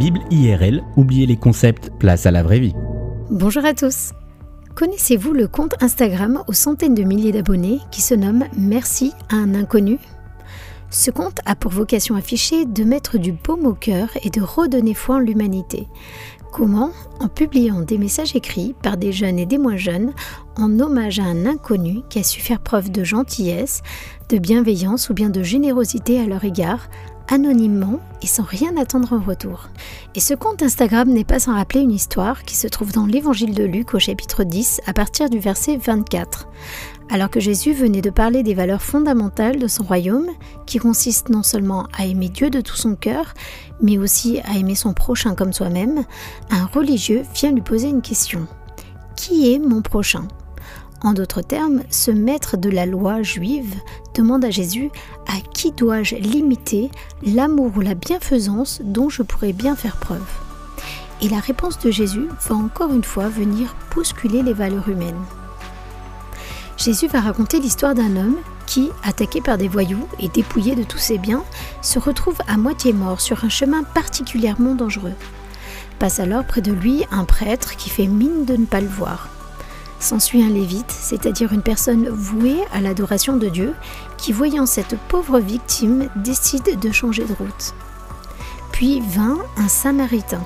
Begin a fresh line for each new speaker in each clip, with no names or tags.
Bible IRL, oubliez les concepts, place à la vraie vie.
Bonjour à tous. Connaissez-vous le compte Instagram aux centaines de milliers d'abonnés qui se nomme Merci à un inconnu? Ce compte a pour vocation affichée de mettre du baume au cœur et de redonner foi en l'humanité. Comment? En publiant des messages écrits par des jeunes et des moins jeunes en hommage à un inconnu qui a su faire preuve de gentillesse, de bienveillance ou bien de générosité à leur égard, anonymement et sans rien attendre en retour. Et ce compte Instagram n'est pas sans rappeler une histoire qui se trouve dans l'évangile de Luc au chapitre 10 à partir du verset 24. Alors que Jésus venait de parler des valeurs fondamentales de son royaume, qui consistent non seulement à aimer Dieu de tout son cœur, mais aussi à aimer son prochain comme soi-même, un religieux vient lui poser une question. Qui est mon prochain? En d'autres termes, ce maître de la loi juive demande à Jésus à qui dois-je limiter l'amour ou la bienfaisance dont je pourrais bien faire preuve? Et la réponse de Jésus va encore une fois venir bousculer les valeurs humaines. Jésus va raconter l'histoire d'un homme qui, attaqué par des voyous et dépouillé de tous ses biens, se retrouve à moitié mort sur un chemin particulièrement dangereux. Passe alors près de lui un prêtre qui fait mine de ne pas le voir. S'ensuit un lévite, c'est-à-dire une personne vouée à l'adoration de Dieu, qui voyant cette pauvre victime décide de changer de route. Puis vint un samaritain.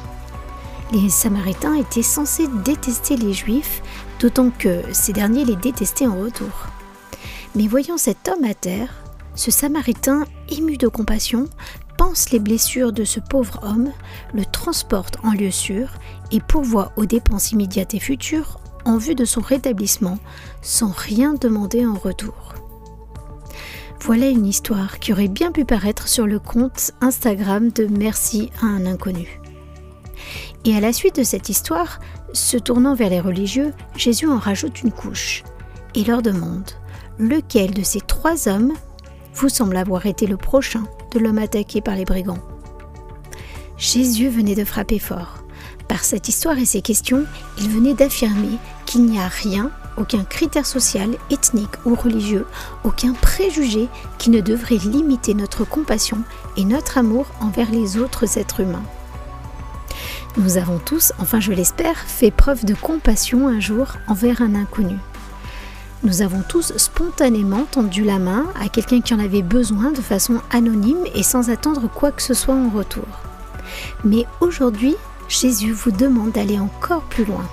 Les samaritains étaient censés détester les juifs, d'autant que ces derniers les détestaient en retour. Mais voyant cet homme à terre, ce samaritain, ému de compassion, pense les blessures de ce pauvre homme, le transporte en lieu sûr et pourvoit aux dépenses immédiates et futures en vue de son rétablissement sans rien demander en retour. Voilà une histoire qui aurait bien pu paraître sur le compte Instagram de Merci à un inconnu. Et à la suite de cette histoire, se tournant vers les religieux, Jésus en rajoute une couche et leur demande lequel de ces trois hommes vous semble avoir été le prochain de l'homme attaqué par les brigands? Jésus venait de frapper fort. Par cette histoire et ces questions, il venait d'affirmer qu'il n'y a rien, aucun critère social, ethnique ou religieux, aucun préjugé qui ne devrait limiter notre compassion et notre amour envers les autres êtres humains. Nous avons tous, enfin je l'espère, fait preuve de compassion un jour envers un inconnu. Nous avons tous spontanément tendu la main à quelqu'un qui en avait besoin de façon anonyme et sans attendre quoi que ce soit en retour. Mais aujourd'hui, Jésus vous demande d'aller encore plus loin.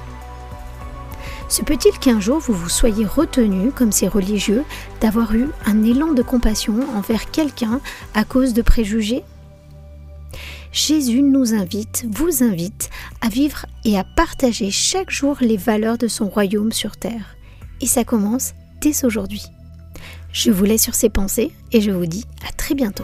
Se peut-il qu'un jour vous vous soyez retenu, comme ces religieux, d'avoir eu un élan de compassion envers quelqu'un à cause de préjugés? Jésus nous invite, vous invite, à vivre et à partager chaque jour les valeurs de son royaume sur terre. Et ça commence dès aujourd'hui. Je vous laisse sur ces pensées et je vous dis à très bientôt.